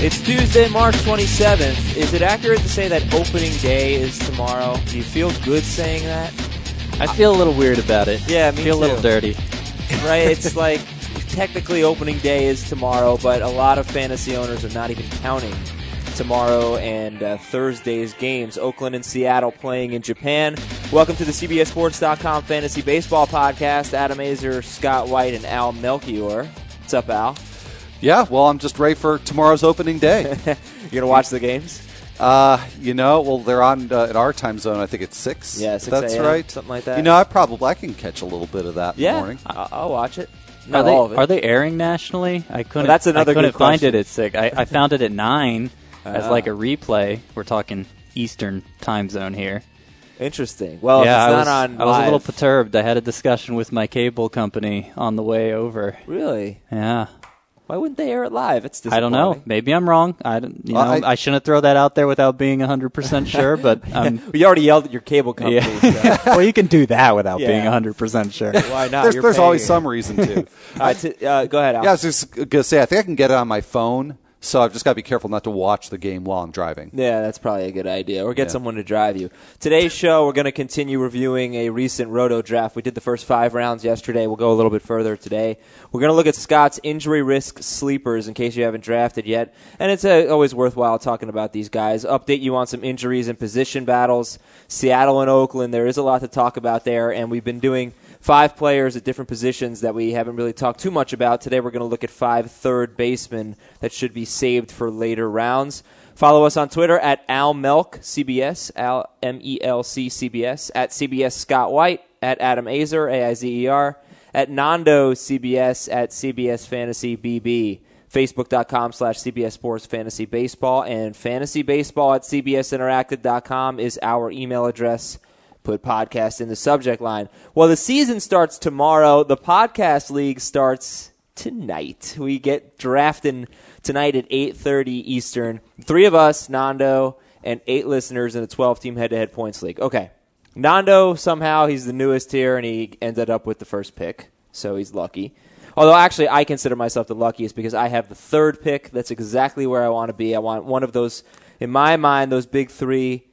It's Tuesday, March 27th. Is it accurate to say that opening day is tomorrow? Do you feel good saying that? I feel a little weird about it. Yeah, me feel a little dirty. Right? It's like technically opening day is tomorrow, but a lot of fantasy owners are not even counting tomorrow and uh, Thursday's games. Oakland and Seattle playing in Japan. Welcome to the CBSSports.com Fantasy Baseball Podcast. Adam Aizer, Scott White, and Al Melchior. What's up, Al? Yeah, well, I'm just ready for tomorrow's opening day. You gonna watch the games? uh, you know, well, they're on uh, at our time zone. I think it's six. Yeah, 6 that's right. something like that. You know, I probably I can catch a little bit of that in Yeah, the morning. I- I'll watch it. Are they, all of it. are they airing nationally? I couldn't. that's another I couldn't good find question. it at six. I, I found it at nine as Ah. like a replay. We're talking Eastern time zone here. Interesting. Well, yeah, if I it's was, not on I was a little perturbed. I had a discussion with my cable company on the way over. Really? Yeah, Why wouldn't they air it live? It's I don't know. Maybe I'm wrong. I don't. You know, I- I, shouldn't throw that out there without being hundred percent sure. But um, We already yelled at your cable company. yeah. so well, you can do that without Yeah. being hundred percent sure. Why not? there's You're there's always some reason to. All right, t- uh, go ahead, Al. yeah, I was just gonna say I think I can get it on my phone, so I've just got to be careful not to watch the game while I'm driving. Yeah, that's probably a good idea. Or get Yeah. someone to drive you. Today's show, we're going to continue reviewing a recent roto draft. We did the first five rounds yesterday. We'll go a little bit further today. We're going to look at Scott's injury risk sleepers in case you haven't drafted yet. And it's uh, always worthwhile talking about these guys. Update you on some injuries and position battles. Seattle and Oakland, there is a lot to talk about there. And we've been doing five players at different positions that we haven't really talked too much about. Today we're going to look at five third basemen that should be saved for later rounds. Follow us on Twitter at Al Melk CBS, Al M E L C CBS, at CBS Scott White, at Adam Aizer A I Z E R, at Nando CBS, at CBS Fantasy BB. Facebook.com slash CBS Sports Fantasy Baseball and Fantasy Baseball at CBSInteractive.com is our email address put podcast in the subject line. Well, the season starts tomorrow. The podcast league starts tonight. We get drafting tonight at 8:30 Eastern. 3 of us, Nando, and 8 listeners in a 12-team head-to-head points league. Okay. Nando somehow he's the newest here and he ended up with the first pick. So he's lucky. Although actually I consider myself the luckiest because I have the third pick. That's exactly where I want to be. I want one of those in my mind those big 3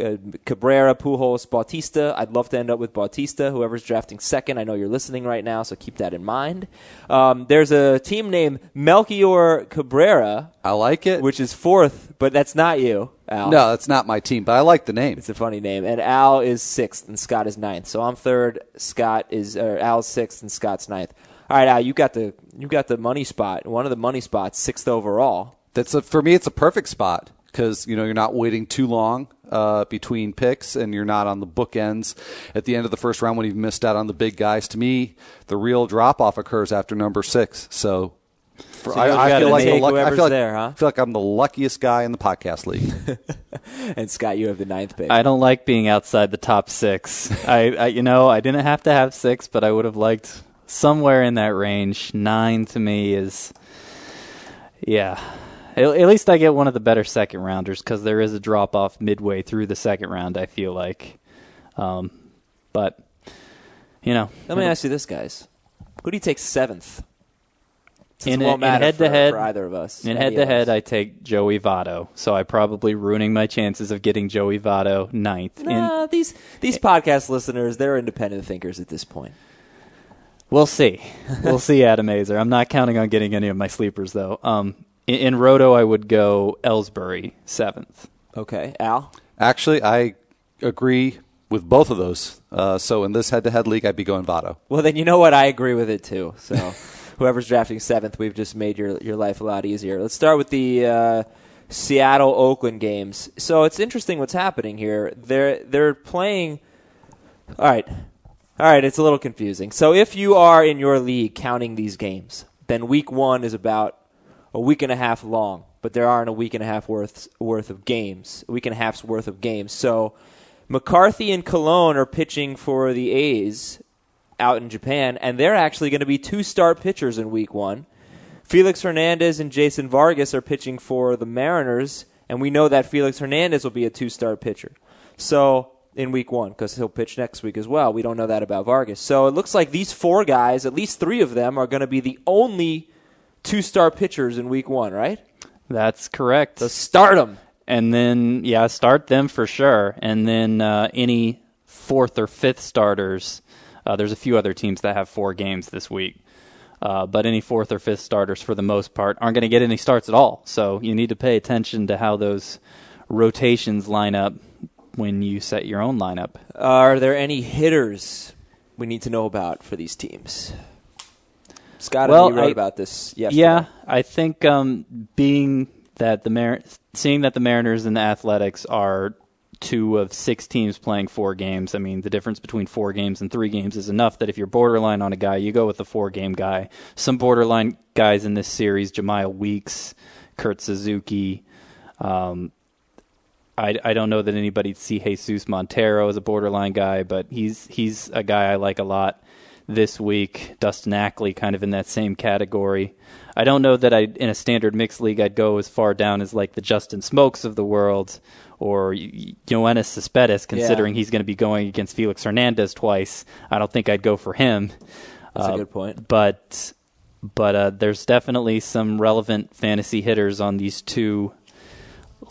uh, Cabrera, Pujols, Bautista. I'd love to end up with Bautista. Whoever's drafting second, I know you're listening right now, so keep that in mind. Um, there's a team named Melchior Cabrera, I like it. which is fourth, but that's not you, Al. no, that's not my team, but I like the name. It's a funny name. And Al is sixth, and Scott is ninth. So I'm third. Scott is or Al's sixth, and Scott's ninth. All right, Al, you got the you got the money spot. One of the money spots, sixth overall. That's a, for me. It's a perfect spot because you know you're not waiting too long uh, between picks, and you're not on the bookends at the end of the first round when you've missed out on the big guys. To me, the real drop off occurs after number six. So. For, So I, I feel like luck- I feel like, there, huh? I feel like I'm the luckiest guy in the podcast league. And Scott, you have the ninth pick. I don't like being outside the top six. I, I, you know, I didn't have to have six, but I would have liked somewhere in that range. Nine to me is, yeah. At, at least I get one of the better second rounders because there is a drop off midway through the second round. I feel like, um, but you know, Let me ask you this, guys: Who do you take seventh? Since In it won't in matter head-to-head- for, for either of us. in head to head. I take Joey Votto, so I'm probably ruining my chances of getting Joey Votto ninth. In, Nah, these these podcast listeners, they're independent thinkers at this point. We'll see. We'll see, Adam Aizer. I'm not counting on getting any of my sleepers though. Um, in, in Roto, I would go Ellsbury seventh. Okay, Al. Actually, I agree with both of those. Uh, so in this head-to-head league, I'd be going Votto. Well, then you know what? I agree with it too. So, whoever's drafting seventh, we've just made your your life a lot easier. Let's start with the uh, Seattle Oakland games. So it's interesting what's happening here. They're they're playing. All right, all right. It's a little confusing. So if you are in your league counting these games, then week one is about a week and a half long, but there aren't a week and a half worth worth of games. A week and a half's worth of games. So McCarthy and Colon are pitching for the A's out in Japan, and they're actually going to be two start pitchers in week one. Felix Hernandez and Jason Vargas are pitching for the Mariners, and we know that Felix Hernandez will be a two start pitcher. So in week one, because he'll pitch next week as well. We don't know that about Vargas. So it looks like these four guys, at least three of them, are going to be the only two start pitchers in week one, right? That's correct. So start them. and then yeah, start them for sure. And then uh, any fourth or fifth starters. Uh, there's a few other teams that have four games this week, uh, but any fourth or fifth starters, for the most part, aren't going to get any starts at all. So you need to pay attention to how those rotations line up when you set your own lineup. Are there any hitters we need to know about for these teams? Scott, Well, you wrote I- about this yesterday. Yeah, I think um, being that the Mar- seeing that the Mariners and the Athletics are two of six teams playing four games. I mean, the difference between four games and three games is enough that if you're borderline on a guy, you go with the four game guy. Some borderline guys in this series: Jemile Weeks, Kurt Suzuki. Um, I, I don't know that anybody'd see Jesus Montero as a borderline guy, but he's he's a guy I like a lot this week. Dustin Ackley kind of in that same category. I don't know that I in a standard mixed league I'd go as far down as like the Justin Smoaks of the world or Yoenis Cespedes, considering he's going to be going against Felix Hernandez twice. I don't think I'd go for him. That's a Uh, good point. But but uh, there's definitely some relevant fantasy hitters on these two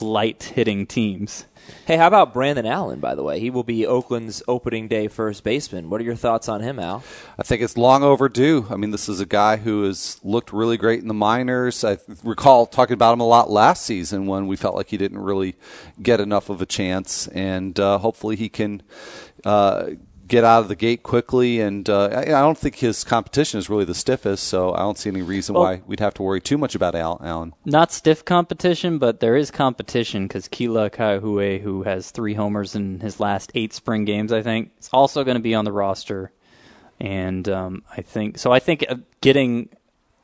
light hitting teams. Hey, how about Brandon Allen, by the way? He will be Oakland's opening day first baseman. What are your thoughts on him, Al? I think it's long overdue. I mean, this is a guy who has looked really great in the minors. I recall talking about him a lot last season when we felt like he didn't really get enough of a chance, and uh, hopefully he can. Uh, Get out of the gate quickly, and uh, I, I don't think his competition is really the stiffest. So I don't see any reason Well- why we'd have to worry too much about Al- Allen. Not stiff competition, but there is competition because Kila Ka'aihue, who has three homers in his last eight spring games, I think, is also going to be on the roster. And um, I think so. I think uh, getting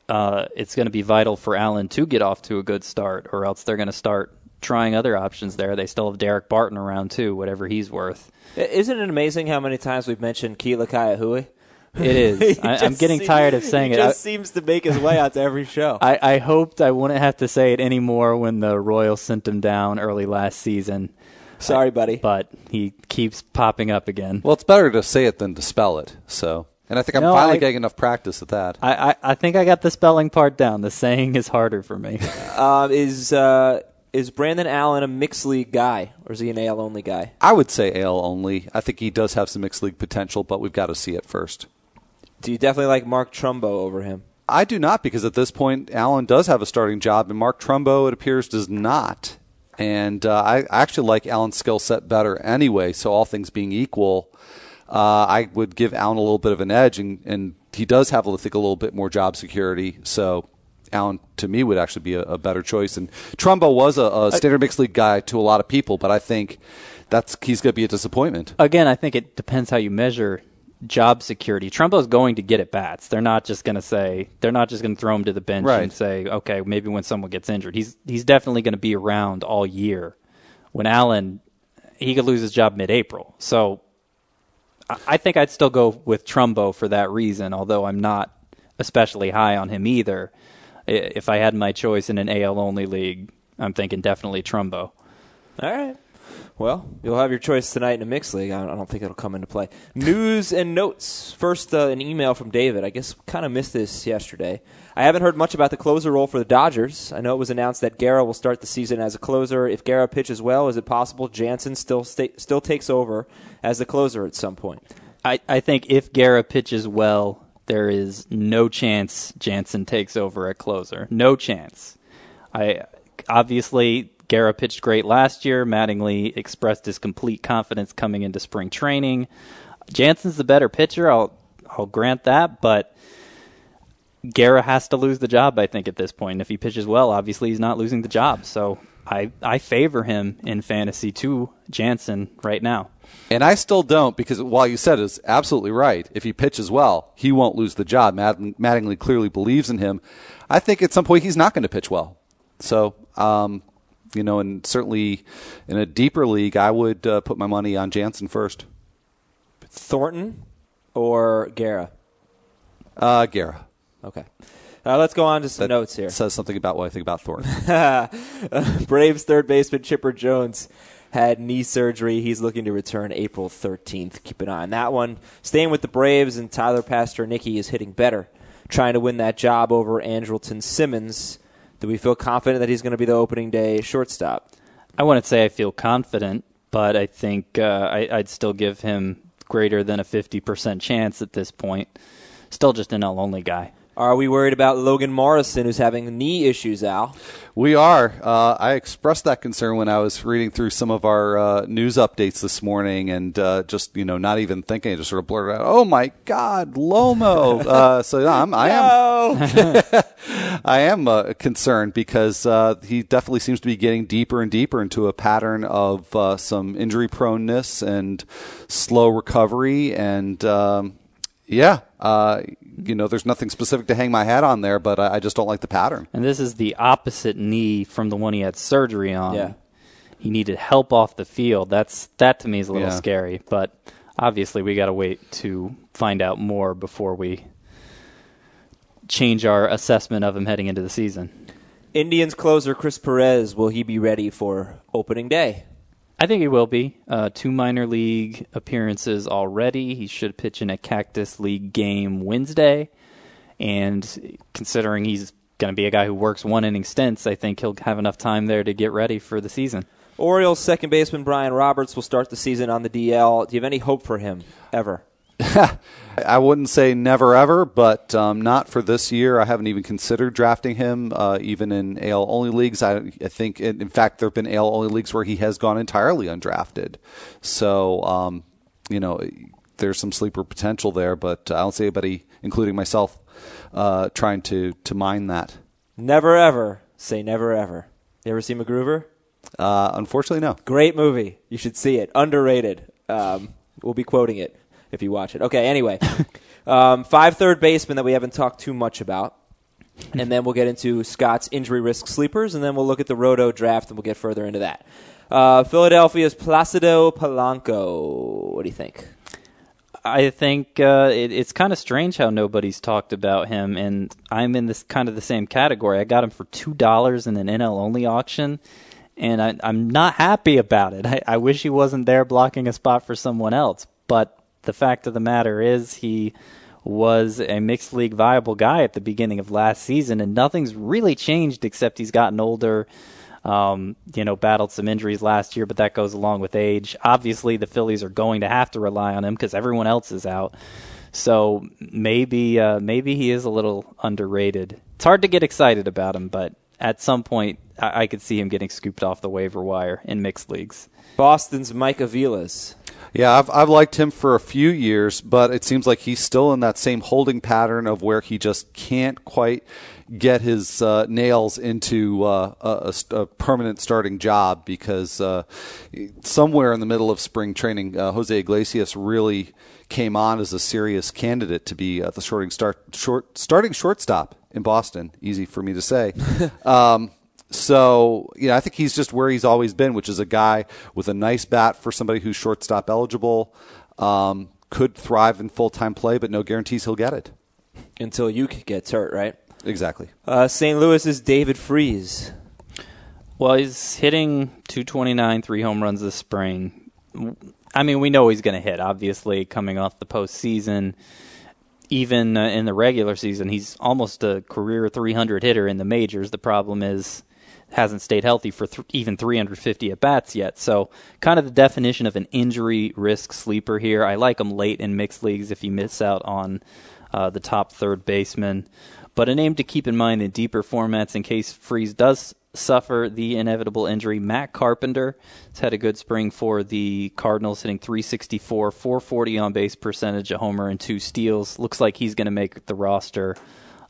uh, it's going to be vital for Allen to get off to a good start, or else they're going to start trying other options there. They still have Daric Barton around too, whatever he's worth. Isn't it amazing how many times we've mentioned Kila Ka'aihue? It is. I, I'm getting tired of saying he it. I- just seems to make his way out to every show. I, I hoped I wouldn't have to say it anymore when the Royals sent him down early last season, Sorry, buddy. but he keeps popping up again. Well, it's better to say it than to spell it. So, and I think I'm No, finally I- getting enough practice at that. I, I, I think I got the spelling part down. The saying is harder for me. Um, is uh, is Brandon Allen a mixed league guy, or is he an AL only guy? I would say AL only. I think he does have some mixed league potential, but we've got to see it first. Do you definitely like Mark Trumbo over him? I do not because at this point, Allen does have a starting job, and Mark Trumbo, it appears, does not. And uh, I actually like Allen's skill set better anyway. So all things being equal, uh, I would give Allen a little bit of an edge, and, and he does have, I think, a little bit more job security. So Allen, to me, would actually be a, a better choice. And Trumbo was a, a standard mixed league guy to a lot of people, but I think that's he's going to be a disappointment. Again, I think it depends how you measure job security. Trumbo's going to get at bats. They're not just going to say they're not just going to throw him to the bench Right. and say, okay, maybe when someone gets injured, he's he's definitely going to be around all year. When Allen, he could lose his job mid-April. So I- I think I'd still go with Trumbo for that reason. Although I'm not especially high on him either. If I had my choice in an AL only league, I'm thinking definitely Trumbo. All right. Well, you'll have your choice tonight in a mixed league. I don't, think it'll come into play. News and notes. First, uh, an email from David. I guess kind of missed this yesterday. I haven't heard much about the closer role for the Dodgers. I know it was announced that Guerra will start the season as a closer. If Guerra pitches well, is it possible Jansen still sta- still takes over as the closer at some point? I, I think if Guerra pitches well, there is no chance Jansen takes over at closer. No chance. I obviously Guerra pitched great last year. Mattingly expressed his complete confidence coming into spring training. Jansen's the better pitcher. I'll I'll grant that, but Guerra has to lose the job. I think at this point, if he pitches well, obviously he's not losing the job. So I I favor him in fantasy to Jansen right now. And I still don't because while you said is absolutely right, if he pitches well, he won't lose the job. Matt- Mattingly clearly believes in him. I think at some point he's not going to pitch well. So, um, you know, and certainly in a deeper league, I would uh, put my money on Jansen first. Thornton or Guerra? Uh, Guerra. Okay. Uh, let's go on to some That notes here. Says something about what I think about Thornton. Braves third baseman Chipper Jones had knee surgery. He's looking to return April 13th. Keep an eye on that one. Staying with the Braves, and Tyler Pastornicky is hitting better, trying to win that job over Andrelton Simmons. Do we feel confident that he's going to be the opening day shortstop? I wouldn't say I feel confident, but I think uh, I, I'd still give him greater than a 50% chance at this point. Still just an L only guy. Are we worried about Logan Morrison, who's having knee issues, Al? We are. Uh, I expressed that concern when I was reading through some of our uh, news updates this morning, and uh, just you know, not even thinking, just sort of blurted out, "Oh my God, Lomo!" Uh, so yeah, I'm, I am, I am uh, concerned because uh, he definitely seems to be getting deeper and deeper into a pattern of some injury proneness and slow recovery, and um, yeah, uh, you know, there's nothing specific to hang my hat on there, but I, I, just don't like the pattern. And this is the opposite knee from the one he had surgery on. Yeah. He needed help off the field. That's that to me is a little yeah. scary, but obviously we got to wait to find out more before we change our assessment of him heading into the season. Indians closer Chris Perez, will he be ready for opening day? I think he will be. Uh, two minor league appearances already. He should pitch in a Cactus League game Wednesday. And considering he's going to be a guy who works one inning stints, I think he'll have enough time there to get ready for the season. Orioles second baseman Brian Roberts will start the season on the DL. Do you have any hope for him ever? I wouldn't say never ever, but um, not for this year. I haven't even considered drafting him, uh, even in AL only leagues. I, I think, in, in, fact, there have been AL only leagues where he has gone entirely undrafted. So, um, you know, there's some sleeper potential there, but I don't see anybody, including myself, uh, trying to to mine that. Never ever say never ever. You ever see MacGruber? Uh, unfortunately, no. Great movie. You should see it. Underrated. Um, we'll be quoting it if you watch it. Okay, anyway. um, five third basemen that we haven't talked too much about. and then we'll get into Scott's injury risk sleepers, and then we'll look at the Roto draft, and we'll get further into that. Uh, Philadelphia's Placido Polanco. What do you think? I think uh, it, it's kind of strange how nobody's talked about him, and I'm in this kind of the same category. I got him for two dollars in an NL only auction, and I, am not happy about it. I, I wish he wasn't there blocking a spot for someone else, but the fact of the matter is he was a mixed league viable guy at the beginning of last season, and nothing's really changed except he's gotten older. Um, you know, battled some injuries last year, but that goes along with age. Obviously, the Phillies are going to have to rely on him because everyone else is out. So maybe uh, maybe he is a little underrated. It's hard to get excited about him, but at some point, I, I could see him getting scooped off the waiver wire in mixed leagues. Boston's Mike Aviles. Yeah, I've I've liked him for a few years, but it seems like he's still in that same holding pattern of where he just can't quite get his uh, nails into uh, a, a, permanent starting job because uh, somewhere in the middle of spring training, uh, Jose Iglesias really came on as a serious candidate to be uh, the starting start short starting shortstop in Boston. Easy for me to say. um, so, you know, I think he's just where he's always been, which is a guy with a nice bat for somebody who's shortstop eligible, um, could thrive in full time play, but no guarantees he'll get it. Until you gets hurt, right? Exactly. Uh, St. Louis is David Freese. Well, he's hitting 229, three home runs this spring. I mean, we know he's going to hit, obviously, coming off the postseason. Even uh, in the regular season, he's almost a career 300 hitter in the majors. The problem is hasn't stayed healthy for th- even 350 at bats yet. So, kind of the definition of an injury risk sleeper here. I like him late in mixed leagues if you miss out on uh, the top third baseman. But a name to keep in mind in deeper formats in case Freese does suffer the inevitable injury. Matt Carpenter has had a good spring for the Cardinals, hitting 364, 440 on base percentage, a homer, and two steals. Looks like he's going to make the roster.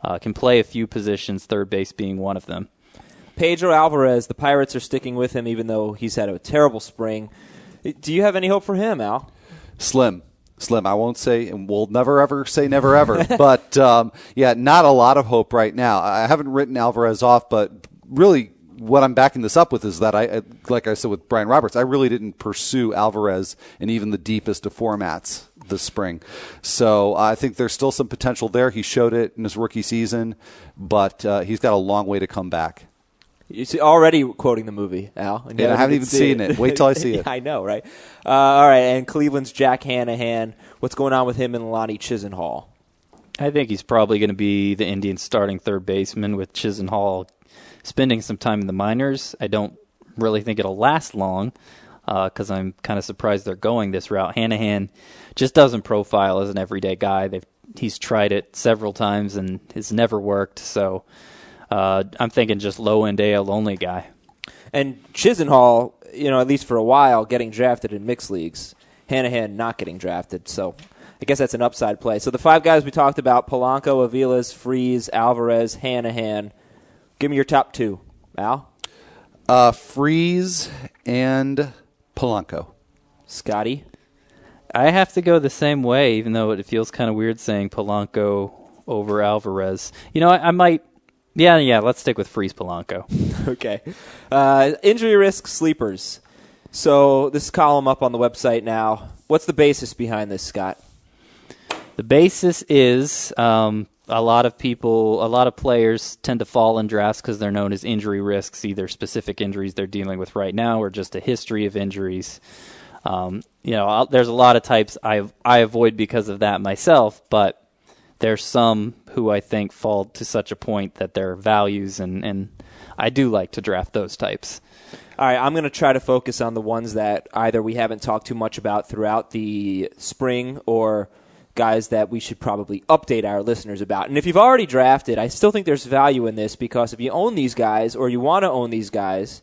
Uh, can play a few positions, third base being one of them. Pedro Alvarez, the Pirates are sticking with him even though he's had a terrible spring. Do you have any hope for him, Al? Slim. Slim. I won't say, and we'll never ever say never ever. but um, yeah, not a lot of hope right now. I haven't written Alvarez off, but really, what I'm backing this up with is that I, like I said with Brian Roberts, I really didn't pursue Alvarez in even the deepest of formats this spring. So I think there's still some potential there. He showed it in his rookie season, but uh, he's got a long way to come back. You see, already quoting the movie, Al. And yeah, I haven't even seen it. it. Wait till I see it. I know, right? Uh, all right, and Cleveland's Jack Hannahan. What's going on with him and Lonnie Chisenhall? I think he's probably going to be the Indians' starting third baseman with Chisenhall spending some time in the minors. I don't really think it'll last long because uh, I'm kind of surprised they're going this route. Hannahan just doesn't profile as an everyday guy. They've, he's tried it several times and it's never worked. So uh, I'm thinking just low end AL only guy. And Chisenhall, you know, at least for a while, getting drafted in mixed leagues. Hannahan not getting drafted. So I guess that's an upside play. So the five guys we talked about Polanco, Aviles, Freese, Alvarez, Hannahan. Give me your top two, Al. Uh, Freese and Polanco. Scotty. I have to go the same way, even though it feels kind of weird saying Polanco over Alvarez. You know, I, I might. Yeah, yeah. Let's stick with Freese Polanco. okay. Uh, injury risk sleepers. So this column up on the website now. What's the basis behind this, Scott? The basis is um, a lot of people, a lot of players tend to fall in drafts because they're known as injury risks, either specific injuries they're dealing with right now or just a history of injuries. Um, you know, I'll, there's a lot of types I I avoid because of that myself, but there's some who I think fall to such a point that their values and and I do like to draft those types. All right, I'm going to try to focus on the ones that either we haven't talked too much about throughout the spring or guys that we should probably update our listeners about. And if you've already drafted, I still think there's value in this because if you own these guys or you want to own these guys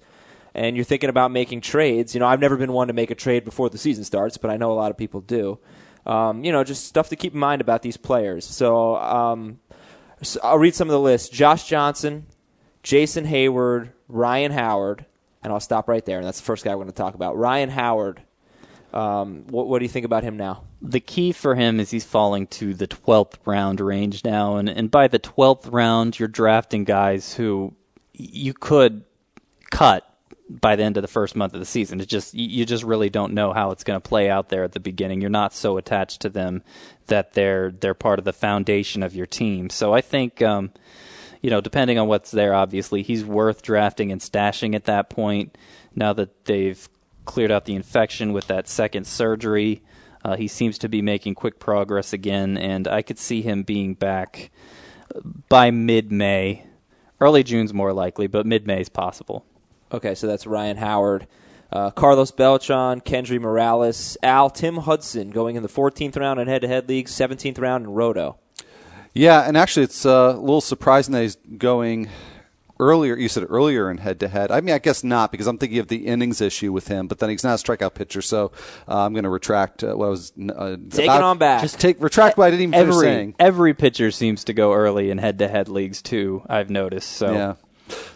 and you're thinking about making trades, you know, I've never been one to make a trade before the season starts, but I know a lot of people do. Um, you know, just stuff to keep in mind about these players. So, um, so I'll read some of the list Josh Johnson, Jason Heyward, Ryan Howard, and I'll stop right there. And that's the first guy we're going to talk about. Ryan Howard. Um, what, what do you think about him now? the key for him is he's falling to the 12th round range now. And, and by the 12th round, you're drafting guys who you could cut by the end of the first month of the season. It's just you just really don't know how it's going to play out there at the beginning. You're not so attached to them that they're they're part of the foundation of your team. So I think um, you know, depending on what's there, obviously he's worth drafting and stashing at that point. Now that they've cleared out the infection with that second surgery, uh, he seems to be making quick progress again, and I could see him being back by mid May. Early June's more likely, but mid May is possible. Okay, so that's Ryan Howard. Uh, Carlos Beltran, Kendry Morales, Al, Tim Hudson going in the 14th round in head to head leagues, 17th round in Roto. Yeah, and actually, it's uh, a little surprising that he's going earlier. You said earlier in head to head. I mean, I guess not because I'm thinking of the innings issue with him. But then he's not a strikeout pitcher, so uh, I'm going to retract uh, what I was uh, take about, it on back. Just take retract what I didn't even every, finish saying. Every pitcher seems to go early in head to head leagues too. I've noticed. So yeah.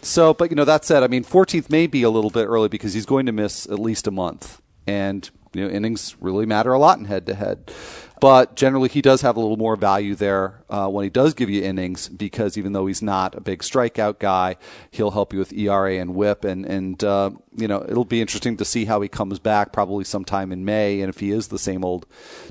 So, but you know that said, I mean, 14th may be a little bit early because he's going to miss at least a month, and you know innings really matter a lot in head to head. But generally, he does have a little more value there uh, when he does give you innings because even though he's not a big strikeout guy, he'll help you with ERA and WHIP, and and uh, you know it'll be interesting to see how he comes back probably sometime in May, and if he is the same old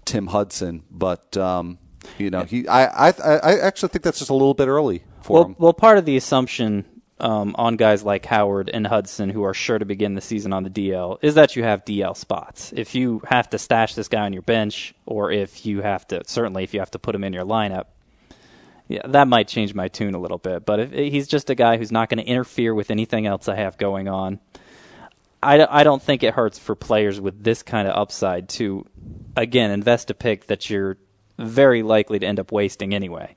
Tim Hudson. But um, you know, he I, I I actually think that's just a little bit early for well, him. Well, part of the assumption um, on guys like Howard and Hudson, who are sure to begin the season on the DL, is that you have DL spots. If you have to stash this guy on your bench, or if you have to, certainly if you have to put him in your lineup, yeah, that might change my tune a little bit. But if he's just a guy who's not going to interfere with anything else I have going on, I, I don't think it hurts for players with this kind of upside to, again, invest a pick that you're very likely to end up wasting anyway.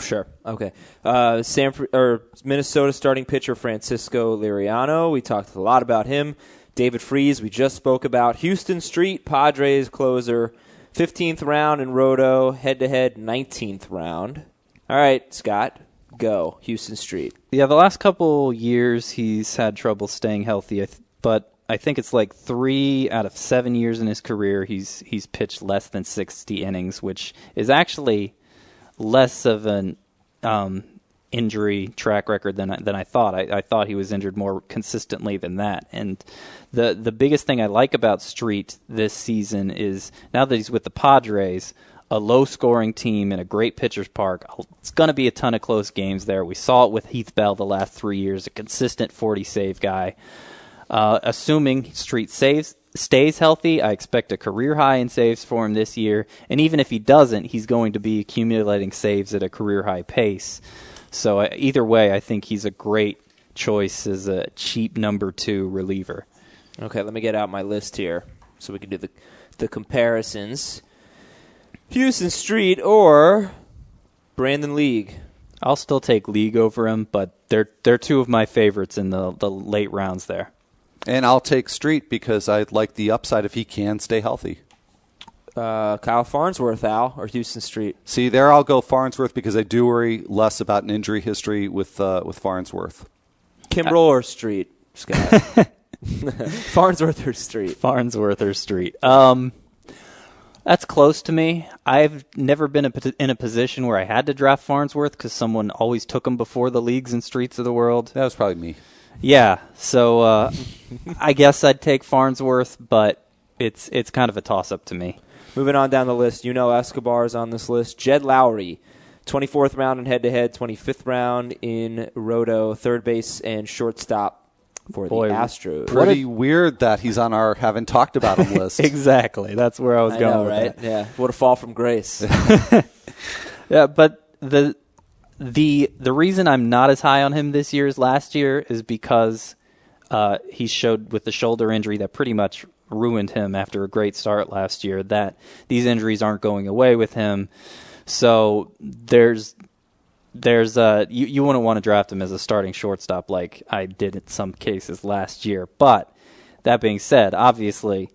Sure. Okay. Uh, San or Minnesota starting pitcher Francisco Liriano. We talked a lot about him. David Freese. We just spoke about Huston Street Padres closer. 15th round in Roto. Head to head 19th round. All right, Scott. Go Huston Street. Yeah, the last couple years he's had trouble staying healthy, but I think it's like three out of seven years in his career he's he's pitched less than 60 innings, which is actually less of an um, injury track record than I, than I thought. I, I, thought he was injured more consistently than that. And the the biggest thing I like about Street this season is now that he's with the Padres, a low scoring team in a great pitcher's park. It's going to be a ton of close games there. We saw it with Heath Bell the last three years, a consistent 40 save guy. Uh, assuming Street saves stays healthy, I expect a career high in saves for him this year. And even if he doesn't, he's going to be accumulating saves at a career high pace. So uh, either way, I think he's a great choice as a cheap number two reliever. Okay, let me get out my list here so we can do the the comparisons. Huston Street or Brandon League. I'll still take League over him, but they're they're two of my favorites in the the late rounds there. And I'll take Street because I'd like the upside if he can stay healthy. Uh, Kyle Farnsworth, Al, or Huston Street. See, there I'll go Farnsworth because I do worry less about an injury history with uh, with Farnsworth. Kimbrel or Street, Scott. Farnsworth or Street. Farnsworth or Street. Um, that's close to me. I've never been in a position where I had to draft Farnsworth because someone always took him before the leagues and streets of the world. That was probably me. Yeah, so uh, I guess I'd take Farnsworth, but it's it's kind of a toss up to me. Moving on down the list, you know Escobar is on this list. Jed Lowrie, 24th round in head to head, 25th round in roto, third base and shortstop for Boy, the Astros. Pretty weird that he's on our haven't talked about him list. exactly. That's where I was I going know, with right? that. Yeah. What a fall from grace. Yeah, but the the the reason I'm not as high on him this year as last year is because uh, he showed with the shoulder injury that pretty much ruined him after a great start last year. That these injuries aren't going away with him, so there's there's uh you you wouldn't want to draft him as a starting shortstop like I did in some cases last year. But that being said, obviously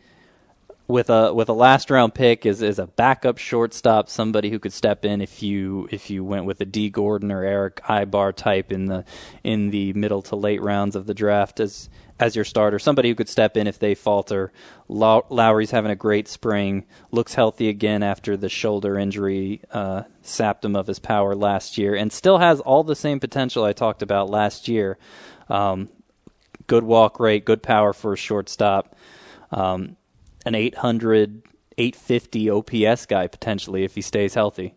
with a with a last round pick is is a backup shortstop, somebody who could step in if you if you went with a Dee Gordon or Erick Aybar type in the in the middle to late rounds of the draft as as your starter, somebody who could step in if they falter. Low- Lowrie's having a great spring, looks healthy again after the shoulder injury uh, sapped him of his power last year, and still has all the same potential I talked about last year. Um, good walk rate, good power for a shortstop. Um, an 800, 850 OPS guy potentially if he stays healthy.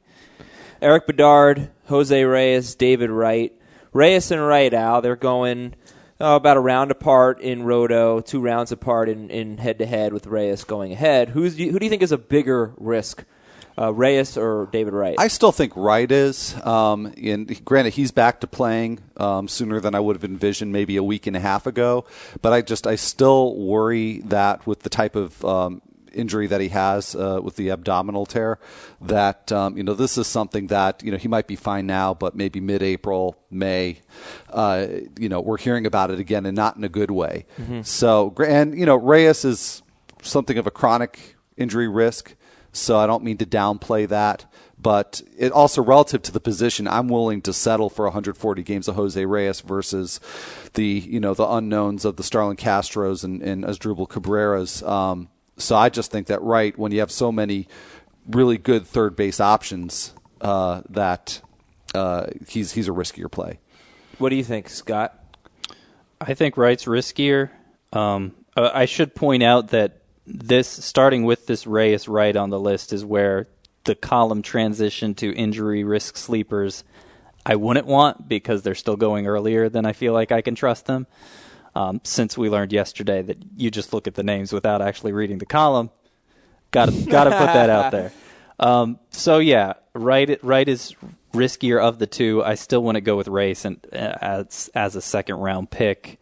Erik Bedard, Jose Reyes, David Wright. Reyes and Wright, Al, they're going oh, about a round apart in Roto, two rounds apart in, in head-to-head with Reyes going ahead. Who's who do you think is a bigger risk, uh, Reyes or David Wright? I still think Wright is. Um, and granted, he's back to playing um, sooner than I would have envisioned, maybe a week and a half ago. But I just, I still worry that with the type of um, injury that he has uh, with the abdominal tear, that um, you know this is something that you know he might be fine now, but maybe mid-April, May, uh, you know, we're hearing about it again, and not in a good way. So, and you know, Reyes is something of a chronic injury risk so I don't mean to downplay that. But it also relative to the position, I'm willing to settle for 140 games of Jose Reyes versus the you know the unknowns of the Starlin Castros and, and Asdrubal Cabreras. Um, so I just think that Wright when you have so many really good third base options, uh, that uh, he's he's a riskier play. what do you think, Scott? I think Wright's riskier. Um, I should point out that this, starting with this Reyes Wright on the list, is where the column transition to injury risk sleepers. I wouldn't want because they're still going earlier than I feel like I can trust them. Um, since we learned yesterday that you just look at the names without actually reading the column, got to got to put that out there. Um, so yeah, Wright Wright is riskier of the two. I still want to go with Reyes and uh, as as a second round pick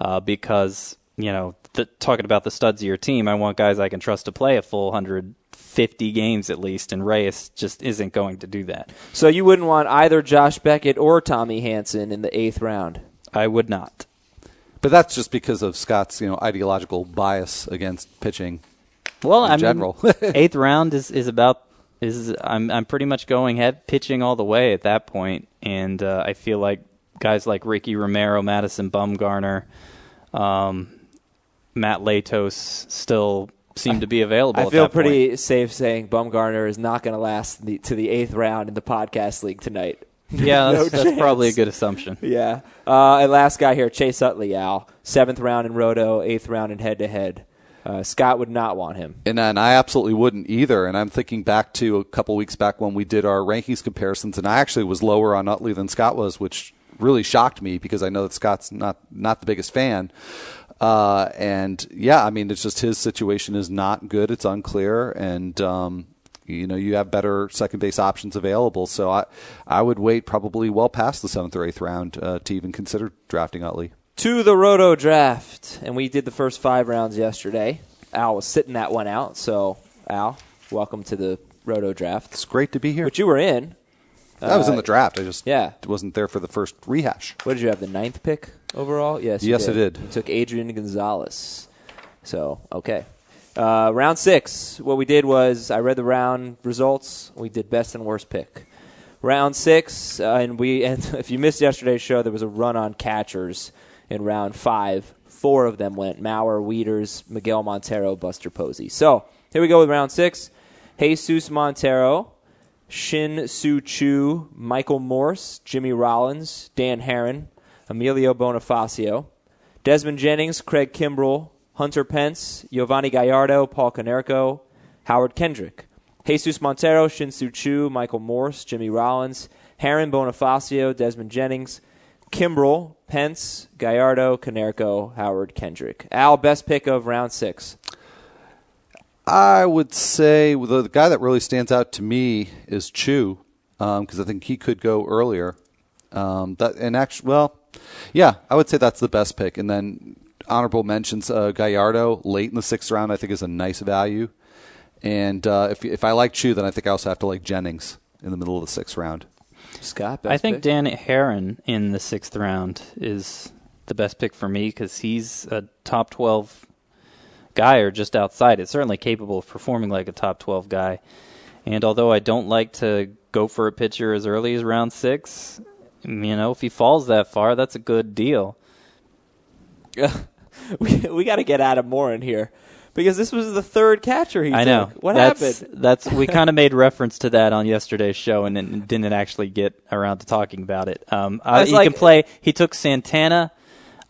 uh, because you know the, talking about the studs of your team, I want guys I can trust to play a full 150 games at least, and Reyes just isn't going to do that. So you wouldn't want either Josh Beckett or Tommy Hanson in the eighth round. I would not. But that's just because of Scott's you know ideological bias against pitching. Well, in I mean, general. eighth round is, is about is I'm I'm pretty much going head pitching all the way at that point, and uh, I feel like guys like Ricky Romero, Madison Bumgarner, um, Matt Latos still seem to be available. I at feel that point. pretty safe saying Bumgarner is not going to last the, to the eighth round in the podcast league tonight. Yeah, No that's, that's probably a good assumption. Yeah. Uh, and last guy here, Chase Utley, Al. Seventh round in Roto, eighth round in head to head. Scott would not want him. And, and I absolutely wouldn't either. And I'm thinking back to a couple weeks back when we did our rankings comparisons, and I actually was lower on Utley than Scott was, which really shocked me because I know that Scott's not not the biggest fan. Uh, and yeah, I mean, it's just his situation is not good. It's unclear, and um, you know you have better second base options available. So I I would wait probably well past the seventh or eighth round uh, to even consider drafting Utley. To the Roto draft, and we did the first five rounds yesterday. Al was sitting that one out, so Al, welcome to the Roto draft, It's great to be here. But you were in. I was in Uh, the draft. I just yeah. wasn't there for the first rehash. What did you have? The ninth pick overall? Yes. Yes, I did. You took Adrian Gonzalez. So okay. Uh, round six. What we did was I read the round results. We did best and worst pick. Round six, uh, and we and if you missed yesterday's show, there was a run on catchers in round five. Four of them went: Mauer, Wieters, Miguel Montero, Buster Posey. So here we go with round six. Jesus Montero, Shin Soo Choo, Michael Morse, Jimmy Rollins, Dan Haren, Emilio Bonifacio, Desmond Jennings, Craig Kimbrel, Hunter Pence, Yovani Gallardo, Paul Konerko, Howard Kendrick, Jesus Montero, Shin Soo Choo, Michael Morse, Jimmy Rollins, Haren, Bonifacio, Desmond Jennings, Kimbrel, Pence, Gallardo, Konerko, Howard Kendrick. Al, best pick of round six. I would say the, guy that really stands out to me is Choo because I think he could go earlier. Um, that and actually, well, yeah, I would say that's the best pick. And then honorable mentions uh, Gallardo late in the sixth round. I think is a nice value. And uh, if if I like Choo, then I think I also have to like Jennings in the middle of the sixth round. Scott, best I think pick? Dan Haren in the sixth round is the best pick for me because he's a top 12 guy or just outside It's Certainly capable of performing like a top 12 guy. And although I don't like to go for a pitcher as early as round six, you know, if he falls that far, that's a good deal. we we got to get Adam Moore in here because this was the third catcher he I know. took. What that's, happened? That's we kind of made reference to that on yesterday's show and, and didn't actually get around to talking about it. Um, uh, he like- can play. He took Santana,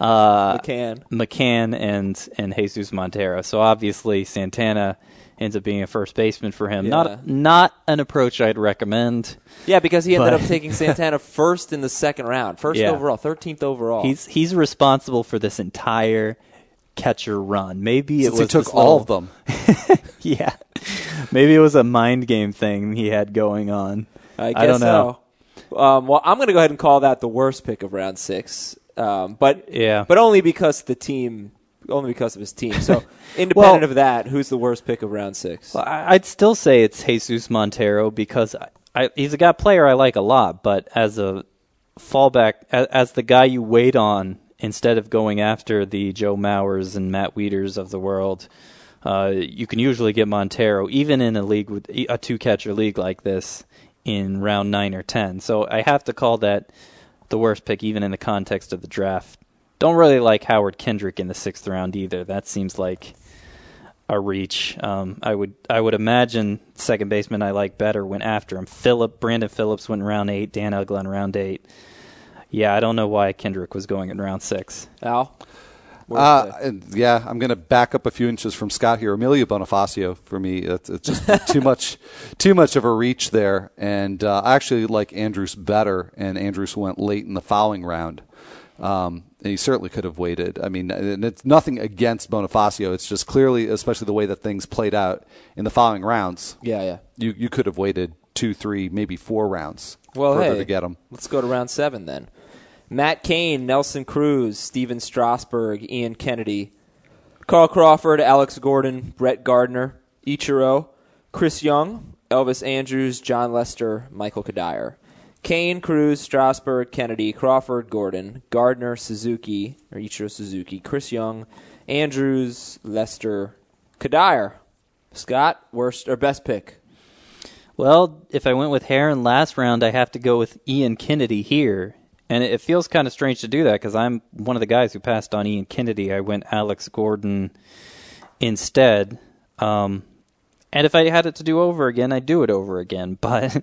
uh, McCann. McCann, and and Jesus Montero. So obviously Santana ends up being a first baseman for him. Yeah. Not not an approach I'd recommend. Yeah, because he ended But- up taking Santana first in the second round, first Yeah. overall, thirteenth overall. He's he's responsible for this entire catcher run. Maybe it Since was he took all little- of them. Yeah, maybe it was a mind game thing he had going on. I guess don't know. so. Um, well, I'm going to go ahead and call that the worst pick of round six, um, but Yeah. but only because the team, only because of his team. So independent Well- of that, who's the worst pick of round six? Well, I'd still say it's Jesus Montero because I, I, he's a guy player I like a lot, but as a fallback, as, as the guy you wait on instead of going after the Joe Mauers and Matt Wieters of the world, uh, you can usually get Montero even in a league with a two catcher league like this in round nine or ten. So I have to call that the worst pick, even in the context of the draft. Don't really like Howard Kendrick in the sixth round either. That seems like a reach. Um, I would I would imagine second baseman I like better went after him. Philip Brandon Phillips went in round eight. Dan Uggla in round eight. Yeah, I don't know why Kendrick was going in round six. Al, Uh, yeah, I'm going to back up a few inches from Scott here. Emilio Bonifacio for me, it's, it's just too much, too much of a reach there. And uh, I actually like Andrus better, and Andrus went late in the fouling round. Um, and he certainly could have waited. I mean, and it's nothing against Bonifacio. It's just clearly, especially the way that things played out in the following rounds. yeah, yeah. You you could have waited two, three, maybe four rounds Well, hey, to get him. let's go to round seven then. Matt Cain, Nelson Cruz, Stephen Strasburg, Ian Kennedy, Carl Crawford, Alex Gordon, Brett Gardner, Ichiro, Chris Young, Elvis Andrus, Jon Lester, Michael Cuddyer. Cain, Cruz, Strasburg, Kennedy, Crawford, Gordon, Gardner, Suzuki, or Ichiro Suzuki, Chris Young, Andrus, Lester, Cuddyer. Scott, worst or best pick? Well, if I went with Haren last round, I have to go with Ian Kennedy here. And it feels kind of strange to do that because I'm one of the guys who passed on Ian Kennedy. I went Alex Gordon instead. Um, and if I had it to do over again, I'd do it over again. But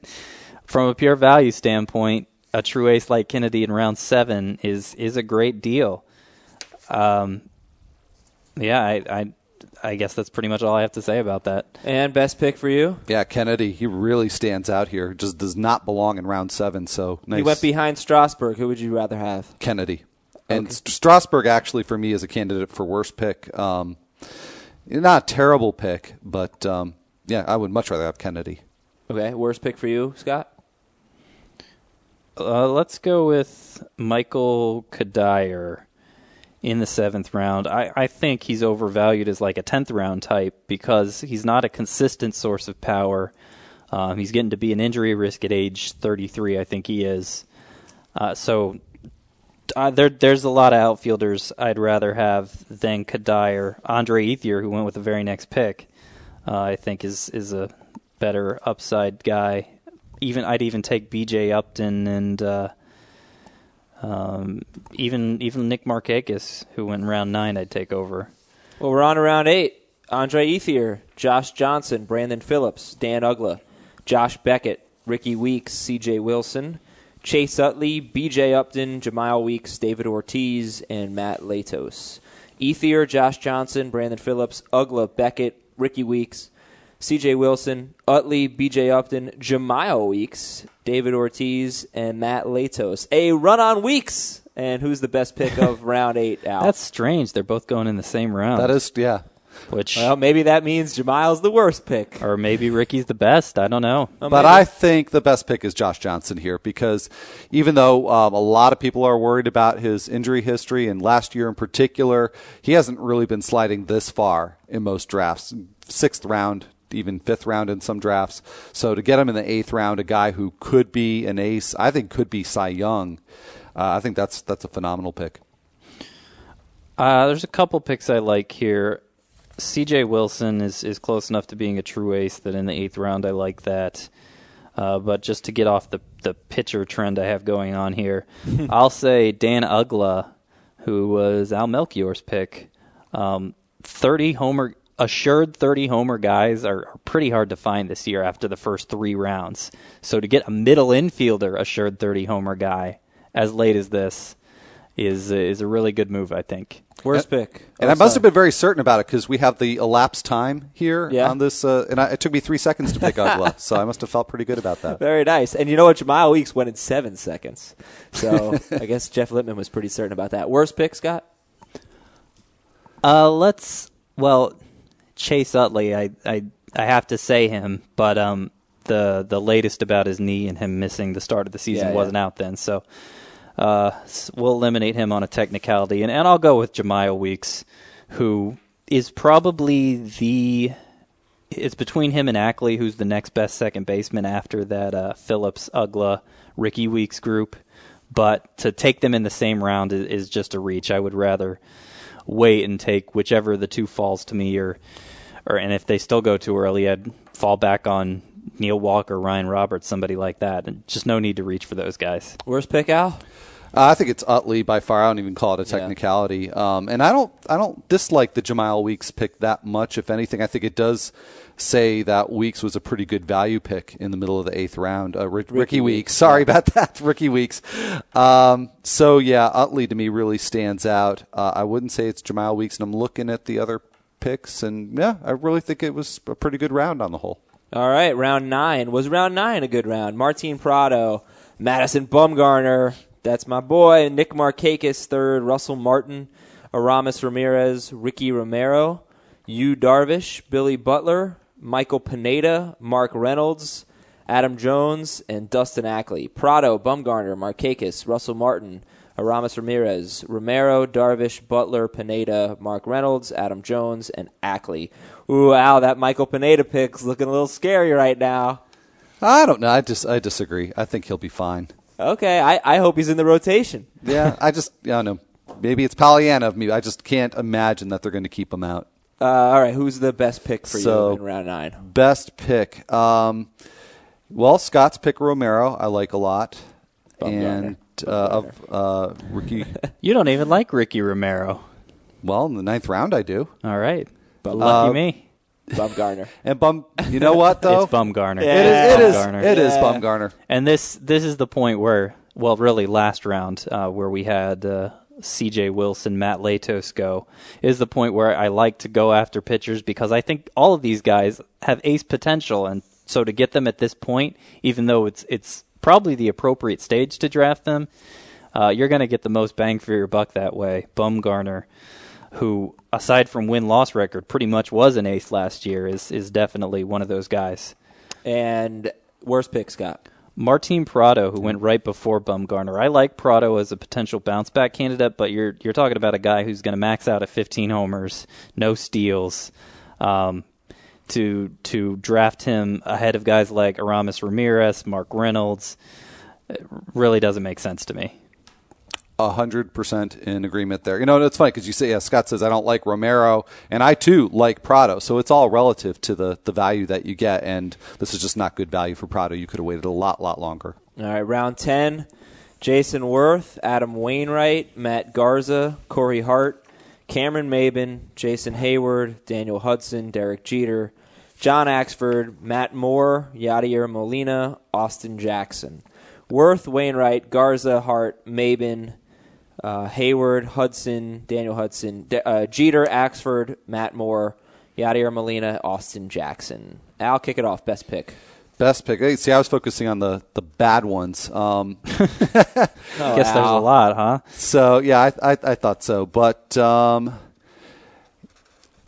from a pure value standpoint, a true ace like Kennedy in round seven is is a great deal. Um, yeah, I, I I guess that's pretty much all I have to say about that. And best pick for you? Yeah, Kennedy, he really stands out here. Just does not belong in round seven. So nice. He went behind Strasburg. Who would you rather have? Kennedy. And Strasburg actually for me is a candidate for worst pick. Um, not a terrible pick, but um, yeah, I would much rather have Kennedy. Okay, worst pick for you, Scott? Uh, let's go with Michael Cuddyer in the seventh round. I, I think he's overvalued as like a tenth round type because he's not a consistent source of power. Um, he's getting to be an injury risk at age 33. I think he is. Uh, so uh, there, there's a lot of outfielders I'd rather have than Cuddyer. Andre Ethier, who went with the very next pick, uh, I think is is a better upside guy even I'd even take B.J. Upton and uh, um, even even Nick Markakis, who went in round nine, I'd take over. Well, we're on round eight. Andre Ethier, Josh Johnson, Brandon Phillips, Dan Uggla, Josh Beckett, Rickie Weeks, C.J. Wilson, Chase Utley, B.J. Upton, Jemile Weeks, David Ortiz, and Matt Latos. Ethier, Josh Johnson, Brandon Phillips, Uggla, Beckett, Rickie Weeks, C.J. Wilson, Utley, B.J. Upton, Jemile Weeks, David Ortiz, and Matt Latos. A run on Weeks. And who's the best pick of round eight, Al? That's strange. They're both going in the same round. That is, yeah. Which, well, maybe that means Jemile's the worst pick. or maybe Rickie's the best. I don't know. Well, But. I think the best pick is Josh Johnson here because even though um, a lot of people are worried about his injury history and last year in particular, he hasn't really been sliding this far in most drafts. Sixth round, even fifth round in some drafts. So to get him in the eighth round, a guy who could be an ace, I think could be Cy Young. Uh, I think that's that's a phenomenal pick. Uh, there's a couple picks I like here. C.J. Wilson is, is close enough to being a true ace that in the eighth round I like that. Uh, but just to get off the the pitcher trend I have going on here, I'll say Dan Uggla, who was Al Melchior's pick. Um, Thirty homer assured 30 homer guys are, are pretty hard to find this year after the first three rounds. So to get a middle infielder assured 30 homer guy as late as this is is a really good move, I think. Worst pick. And Oh, I must sorry. have been very certain about it because we have the elapsed time here Yeah. on this, uh, and I, it took me three seconds to pick Uggla, so I must have felt pretty good about that. Very nice. And you know what? Jemile Weeks went in seven seconds. So I guess Jeff Lippman was pretty certain about that. Worst pick, Scott? Uh, let's well, Chase Utley. I I I have to say him, but um, the the latest about his knee and him missing the start of the season Yeah, yeah. wasn't out then, so uh, we'll eliminate him on a technicality, and and I'll go with Jemile Weeks, who is probably the. It's between him and Ackley, who's the next best second baseman after that uh, Phillips, Uggla, Rickie Weeks group. But to take them in the same round is, is just a reach. I would rather wait and take whichever of the two falls to me, or, or and if they still go too early, I'd fall back on Neil Walker, Ryan Roberts, somebody like that. And just no need to reach for those guys. Worst pick, Al? Uh, I think it's Utley by far. I don't even call it a technicality. Um, and I don't, I don't dislike the Jemile Weeks pick that much. If anything, I think it does say that Weeks was a pretty good value pick in the middle of the eighth round. Uh, Rick, Rickie, Weeks. Sorry about that, Rickie Weeks. Um, so yeah, Utley to me really stands out. Uh, I wouldn't say it's Jemile Weeks, and I'm looking at the other picks, and yeah, I really think it was a pretty good round on the whole. All right, round nine. Was round nine a good round? Martin Prado, Madison Bumgarner, that's my boy. Nick Markakis, third. Russell Martin, Aramis Ramirez, Ricky Romero, Yu Darvish, Billy Butler, Michael Pineda, Mark Reynolds, Adam Jones, and Dustin Ackley. Prado, Bumgarner, Markakis, Russell Martin, Aramis Ramirez, Romero, Darvish, Butler, Pineda, Mark Reynolds, Adam Jones, and Ackley. Ooh, Al, that Michael Pineda pick's looking a little scary right now. I don't know. I just I disagree. I think he'll be fine. Okay, I, I hope he's in the rotation. Yeah, I just I don't know. Maybe it's Pollyanna of me. I just can't imagine that they're going to keep him out. Uh, all right, who's the best pick for So- you in round nine? Best pick. Um, well, Scott's pick Romero. I like a lot, and uh, of uh, Ricky. You don't even like Ricky Romero. well, in the ninth round, I do. All right. but Lucky Uh, me. Bumgarner. And bum. You know what though? It's Bumgarner. Yeah. It is. It is. Bumgarner. It is Yeah. Bumgarner. And this this is the point where, well, really last round uh, where we had uh, C.J. Wilson, Matt Latos go is the point where I like to go after pitchers because I think all of these guys have ace potential, and so to get them at this point, even though it's it's probably the appropriate stage to draft them, Uh, you're going to get the most bang for your buck that way. Bumgarner, who aside from win loss record, pretty much was an ace last year, is is definitely one of those guys. And worst pick, Scott. Martin Prado, who went right before Bumgarner. I like Prado as a potential bounce back candidate, but you're you're talking about a guy who's going to max out at 15 homers, no steals. Um, to to draft him ahead of guys like Aramis Ramirez, Mark Reynolds, it really doesn't make sense to me. A hundred percent in agreement there. You know, it's funny because you say, yeah, Scott says I don't like Romero, and I too like Prado. So it's all relative to the the value that you get, and this is just not good value for Prado. You could have waited a lot, lot longer. All right, round ten. Jayson Werth, Adam Wainwright, Matt Garza, Corey Hart, Cameron Maybin, Jason Heyward, Daniel Hudson, Derek Jeter, John Axford, Matt Moore, Yadier Molina, Austin Jackson. Werth, Wainwright, Garza, Hart, Maybin, uh, Hayward, Hudson, Daniel Hudson, uh, Jeter, Axford, Matt Moore, Yadier Molina, Austin Jackson. Al, kick it off. Best pick. Best pick. Hey, see, I was focusing on the the bad ones. Um, Oh, Guess there's a lot, huh? So yeah, I, I, I thought so, but um,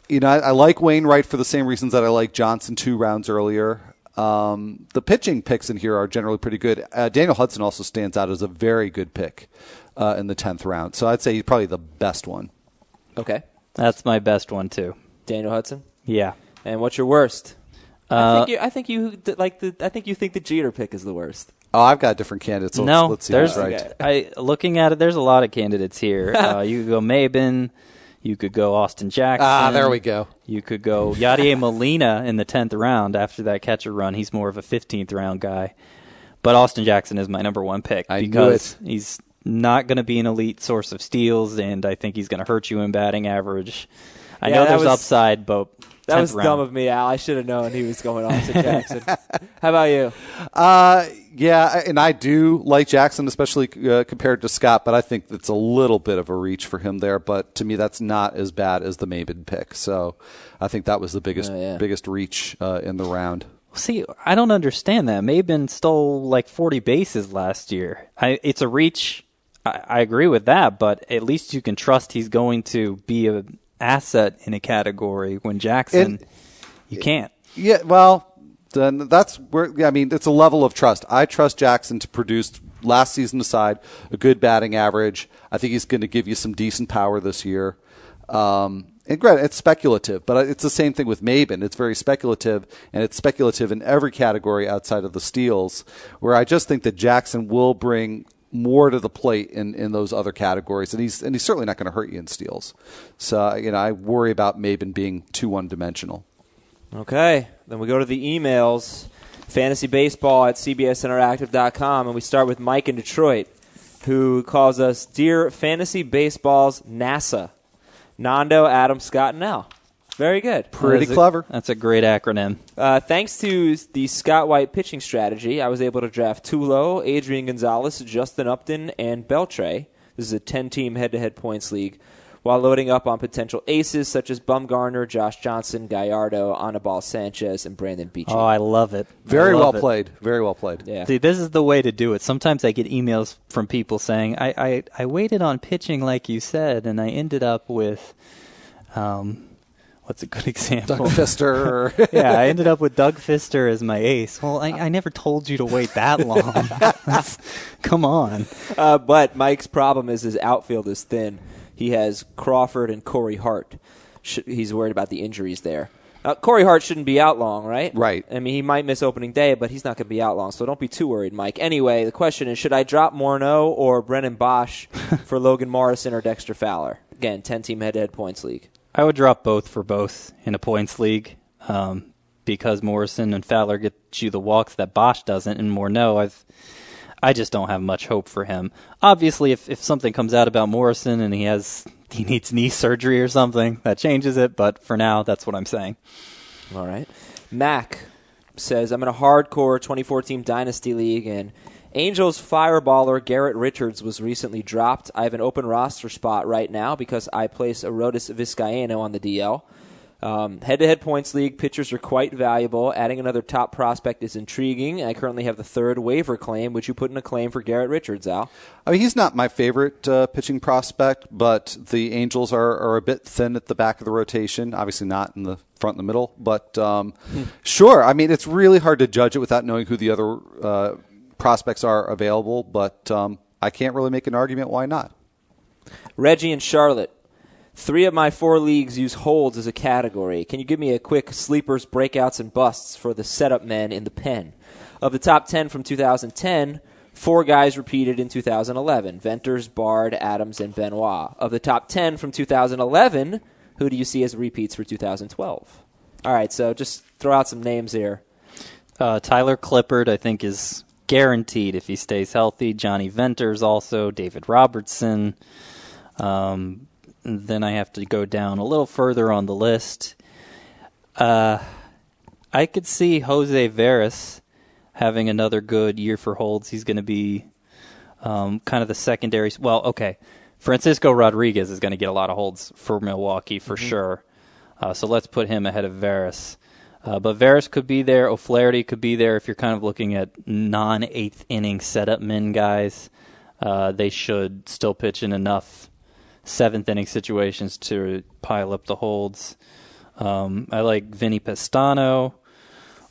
you know, I, I like Wainwright for the same reasons that I like Johnson two rounds earlier. Um, the pitching picks in here are generally pretty good. Uh, Daniel Hudson also stands out as a very good pick uh, in the tenth round, so I'd say he's probably the best one. Okay. That's my best one too. Daniel Hudson. Yeah. And what's your worst? I Uh, think you. I think you like the. I think you think the Jeter pick is the worst. Oh, I've got different candidates. No, let's, let's see there's right. I looking at it. There's a lot of candidates here. uh, you could go Maybin, you could go Austin Jackson. Ah, there we go. You could go Yadier Molina in the tenth round after that catcher run. He's more of a fifteenth round guy, but Austin Jackson is my number one pick I knew because he's not going to be an elite source of steals, and I think he's going to hurt you in batting average. I Yeah, know there's was- upside, but That was round. dumb of me, Al. I should have known he was going off to Jackson. How about you? Uh, yeah, and I do like Jackson, especially uh, compared to Scott, but I think it's a little bit of a reach for him there. But to me, that's not as bad as the Maybin pick. So I think that was the biggest Oh, yeah. biggest reach uh, in the round. See, I don't understand that. Maybin stole like 40 bases last year. I, it's a reach. I, I agree with that, but at least you can trust he's going to be an asset in a category when Jackson, And- you can't. Yeah, well, then that's where I mean it's a level of trust. I trust Jackson to produce last season aside a good batting average. I think he's going to give you some decent power this year. Um, and granted, it's speculative, but it's the same thing with Maybin. It's very speculative, and it's speculative in every category outside of the steals. Where I just think that Jackson will bring more to the plate in, in those other categories, and he's and he's certainly not going to hurt you in steals. So you know, I worry about Maybin being too one dimensional. Okay, then we go to the emails. Fantasy baseball at cbsinteractive.com, and we start with Mike in Detroit, who calls us Dear Fantasy Baseball's NASA. Nando, Adam, Scott, and Al. Very good. Pretty That's a- clever. That's a great acronym. Uh, thanks to the Scott White pitching strategy, I was able to draft Tulo, Adrian Gonzalez, Justin Upton, and Beltre. This is a 10 team head to head points league. While loading up on potential aces such as Bumgarner, Josh Johnson, Gallardo, Anibal Sanchez, and Brandon Beachy. Oh, I love it. Very love well it. played. Very well played. yeah. See, this is the way to do it. Sometimes I get emails from people saying, I, I, I waited on pitching like you said, and I ended up with, um, what's a good example? Doug Fister. yeah, I ended up with Doug Fister as my ace. Well, I, I never told you to wait that long. Come on. Uh, but Mike's problem is his outfield is thin. He has Crawford and Corey Hart. Sh- he's worried about the injuries there. Uh, Corey Hart shouldn't be out long, right? Right. I mean, he might miss opening day, but he's not going to be out long, so don't be too worried, Mike. Anyway, the question is should I drop Morneau or Brennan Boesch for Logan Morrison or Dexter Fowler? Again, 10 team head to head points league. I would drop both for both in a points league um, because Morrison and Fowler get you the walks that Boesch doesn't, and Morneau, I've I just don't have much hope for him. Obviously, if if something comes out about Morrison and he has he needs knee surgery or something, that changes it. But for now, that's what I'm saying. All right. Mac says, I'm in a hardcore 24 team Dynasty League, and Angels fireballer Garrett Richards was recently dropped. I have an open roster spot right now because I place Arodys Vizcaino on the DL. Um, head-to-head points league pitchers are quite valuable. Adding another top prospect is intriguing. I currently have the third waiver claim. Would you put in a claim for Garrett Richards, Al? I mean, he's not my favorite uh, pitching prospect, but the Angels are, are a bit thin at the back of the rotation. Obviously, not in the front and the middle, but um, sure. I mean, it's really hard to judge it without knowing who the other uh, prospects are available, but um, I can't really make an argument why not. Reggie and Charlotte. Three of my four leagues use holds as a category. Can you give me a quick sleepers, breakouts, and busts for the setup men in the pen? Of the top 10 from 2010, four guys repeated in 2011 Venters, Bard, Adams, and Benoit. Of the top 10 from 2011, who do you see as repeats for 2012? All right, so just throw out some names here. Uh, Tyler Clippard, I think, is guaranteed if he stays healthy. Jonny Venters also. David Robertson. Um, then I have to go down a little further on the list. Uh, I could see Jose Veras having another good year for holds. He's going to be um, kind of the secondary. Well, okay. Francisco Rodriguez is going to get a lot of holds for Milwaukee for sure. Uh, so let's put him ahead of Veras. Uh, but Veras could be there. O'Flaherty could be there if you're kind of looking at non eighth inning setup men guys. Uh, they should still pitch in enough seventh inning situations to pile up the holds. Um, I like Vinnie Pestano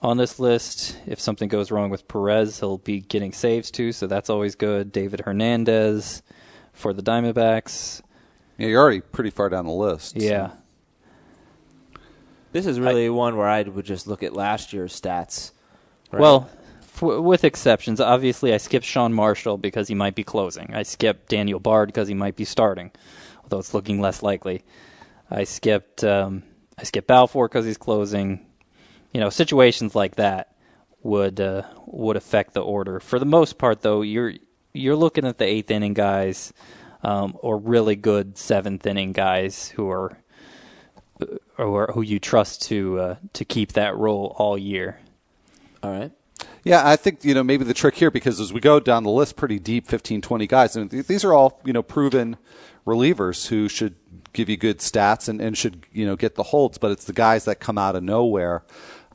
on this list. If something goes wrong with Perez, he'll be getting saves too, so that's always good. David Hernandez for the Diamondbacks. Yeah, you're already pretty far down the list. Yeah. This is really one where I would just look at last year's stats. right? Well, f- with exceptions, obviously I skipped Sean Marshall because he might be closing. I skipped Daniel Bard because he might be starting, although it's looking less likely. I skipped um, I skipped Balfour because he's closing. You know, situations like that would uh, would affect the order. For the most part, though, you're you're looking at the eighth inning guys um, or really good seventh inning guys who are or who you trust to uh, to keep that role all year. All right. Yeah, I think, you know, maybe the trick here, because as we go down the list pretty deep, 15, 20 guys, and th- these are all, you know, proven relievers who should give you good stats and, and should, you know, get the holds, but it's the guys that come out of nowhere.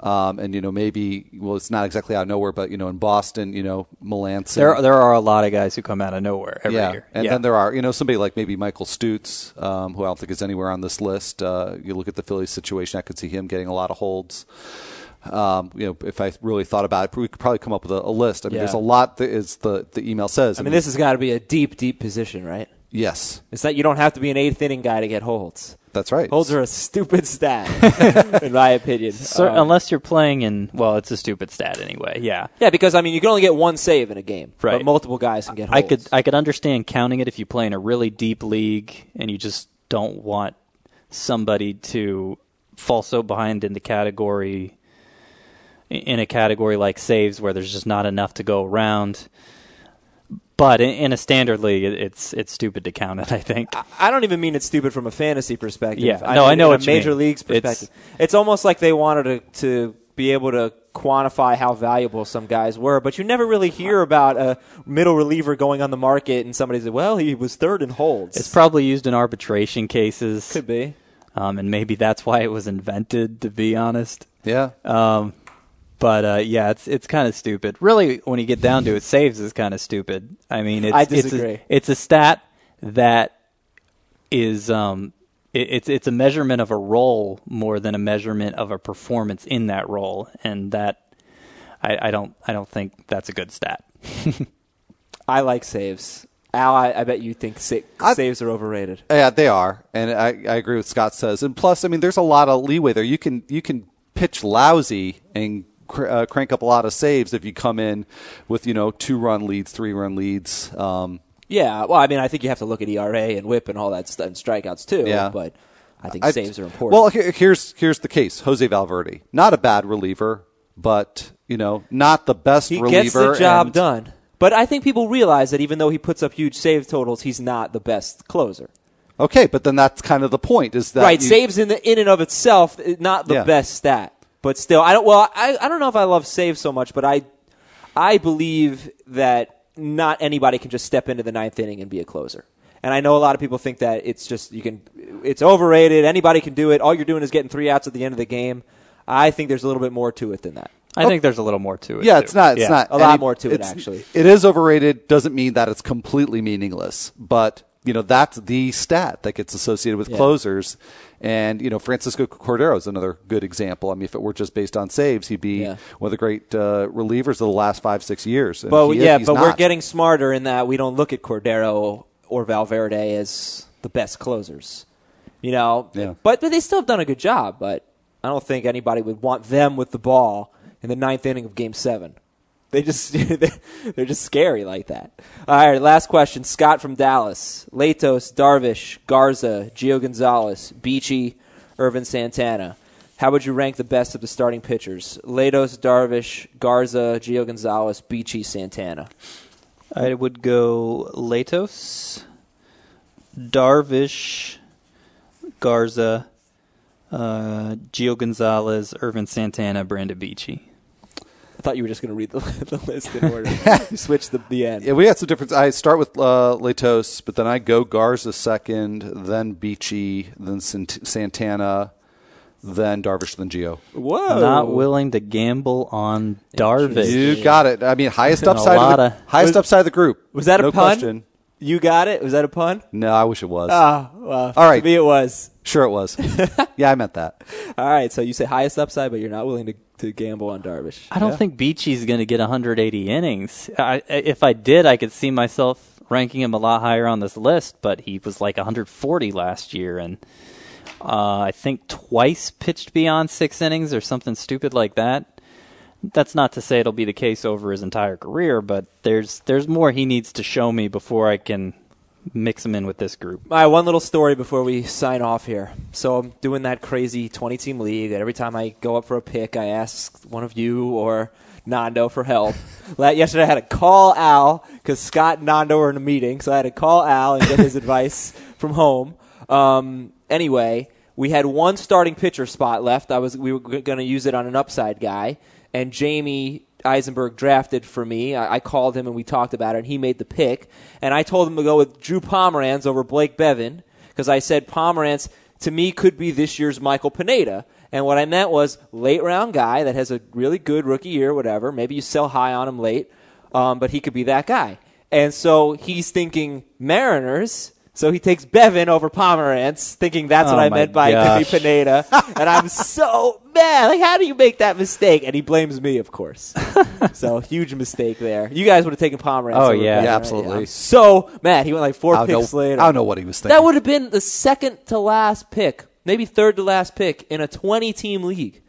Um, and, you know, maybe, well, it's not exactly out of nowhere, but, you know, in Boston, you know, Melancon. There, there are a lot of guys who come out of nowhere every yeah. year. And yeah. then there are, you know, somebody like maybe Michael Stutes, um, who I don't think is anywhere on this list. Uh, you look at the Phillies situation, I could see him getting a lot of holds. Um, you know, if I really thought about it, we could probably come up with a, a list. I mean, Yeah. there's a lot that is the, the email says. I mean, this has got to be a deep, deep position, right? yes, It's that you don't have to be an eighth inning guy to get holds. That's right. Holds are a stupid stat, in my opinion. So, Um, unless you're playing in, well, it's a stupid stat anyway. Yeah, yeah, because I mean, you can only get one save in a game, Right. But multiple guys can get I could I could understand counting it if you play in a really deep league and you just don't want somebody to fall so behind in the category in a category like saves where there's just not enough to go around. But in, in a standard league, it- it's it's stupid to count it. I think. I don't even mean it's stupid from a fantasy perspective. Yeah. No, I know in what a you major mean. leagues It's- perspective. It's, almost like they wanted to, to be able to quantify how valuable some guys were, but you never really hear about a middle reliever going on the market and somebody said, "Well, he was third in holds." It's probably used in arbitration cases, could be. um, and maybe that's why it was invented. To be honest, yeah. Um, but uh, yeah, it's it's kind of stupid. Really, when you get down to it, saves is kind of stupid. I mean, it's I it's a, it's a stat that is um, it, it's it's a measurement of a role more than a measurement of a performance in that role, and that I, I don't I don't think that's a good stat. I like saves. Al, I, I bet you think sa- I- saves are overrated. Yeah, they are, and I, I agree with Scott says. And plus, I mean, there's a lot of leeway there. You can you can pitch lousy and cr- uh, crank up a lot of saves if you come in with you know two run leads, three run leads. Um, Yeah, well, I mean, I think you have to look at ERA and WHIP and all that stuff, and strikeouts too. Yeah. but I think I- saves are important. Well, here, here's here's the case: Jose Valverde, not a bad reliever, but you know, not the best he reliever. gets the job and- done. But I think people realize that even though he puts up huge save totals, he's not the best closer. Okay, but then that's kind of the point: is that right, you- saves in the in and of itself, eh, not the Yeah. best stat, but still, I don't. Well, I I don't know if I love saves so much, but I I believe that not anybody can just step into the ninth inning and be a closer. And I know a lot of people think that it's just you can it's overrated. Anybody can do it. All you're doing is getting three outs at the end of the game. I think there's a little bit more to it than that. I think there's a little more to it. Yeah, too. it's not. It's Yeah. not A lot any- more to it, actually. It is overrated. Doesn't mean that it's completely meaningless, but you know that's the stat that gets associated with Yeah. closers. And you know Francisco Cordero is another good example. I mean, if it were just based on saves, he'd be Yeah. one of the great uh, relievers of the last five six years. And But is- yeah, but we're getting smarter in that we don't look at Cordero or Valverde as the best closers. You know, Yeah. but, but they still have done a good job. But I don't think anybody would want them with the ball in the ninth inning of Game Seven. They just they're just scary like that. All right, last question. Scott from Dallas, Latos, Darvish, Garza, Gio Gonzalez, Beachy, Ervin Santana. How would you rank the best of the starting pitchers? Latos, Darvish, Garza, Gio Gonzalez, Beachy, Santana. I would go Latos, Darvish, Garza, uh, Gio Gonzalez, Ervin Santana, Brandon Beachy. I thought you were just going to read the, the list in order. you switched the, the end. Yeah, we had some difference. I start with uh, Latos, but then I go Garza second, then Beachy, then Sant- Santana, then Darvish, then Gio. Whoa. Not willing to gamble on Darvish. You got it. I mean, highest upside, of the, of- highest Was- upside of the group. Was that a pun? Question. You got it? Was that a pun? No, I wish it was. Ah, well, All right. To me, it was. sure, it was. yeah, I meant that. All right, so you say highest upside, but you're not willing to, to gamble on Darvish. I don't Yeah. think Beachy's going to get 180 innings. I, if I did, I could see myself ranking him a lot higher on this list, but he was like 140 last year, and uh, I think twice pitched beyond six innings or something stupid like that. That's not to say it'll be the case over his entire career, but there's there's more he needs to show me before I can mix them in with this group. All right, one little story before we sign off here. So I'm doing that crazy 20 team league. And every time I go up for a pick, I ask one of you or Nando for help. Yesterday I had to call Al because Scott and Nando were in a meeting, so I had to call Al and get his advice from home. Um, anyway, we had one starting pitcher spot left. I was we were going to use it on an upside guy, and Jamey Eisenberg drafted for me. I, I called him and we talked about it, and he made the pick. And I told him to go with Drew Pomeranz over Blake Beavan because I said Pomeranz to me could be this year's Michael Pineda. And what I meant was late round guy that has a really good rookie year, whatever. Maybe you sell high on him late, um, but he could be that guy. And so he's thinking Mariners. So he takes Bevin over Pomeranz, thinking that's what Oh I meant by it could be. Pineda. and I'm so mad. Like, how do you make that mistake? And he blames me, of course. so huge mistake there. You guys would have taken Pomeranz. Oh, yeah. Beavan, Yeah, absolutely. I'm so mad. He went like four I don't, picks know, later. I don't know what he was thinking. That would have been the second to last pick, maybe third to last pick in a 20 team league.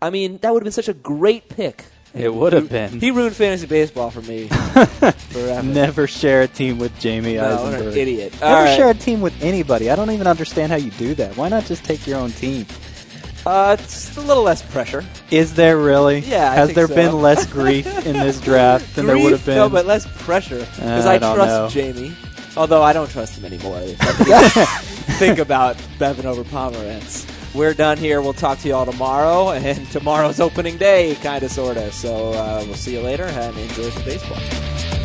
I mean, that would have been such a great pick. It would have been. He ruined fantasy baseball for me forever. Never share a team with Jamey No, what Eisenberg. an idiot. All Never right. share a team with anybody. I don't even understand how you do that. Why not just take your own team? Uh, it's a little less pressure. Is there really? Yeah, I Has think there so. been less grief in this draft than there Grief, would have been? No, but less pressure because Uh, I, I don't trust know. Jamey. Although I don't trust him anymore. If I think- think about Beavan over Pomeranz. We're done here. We'll talk to you all tomorrow, and tomorrow's opening day, kind of, sort of. So uh, we'll see you later, and enjoy some baseball.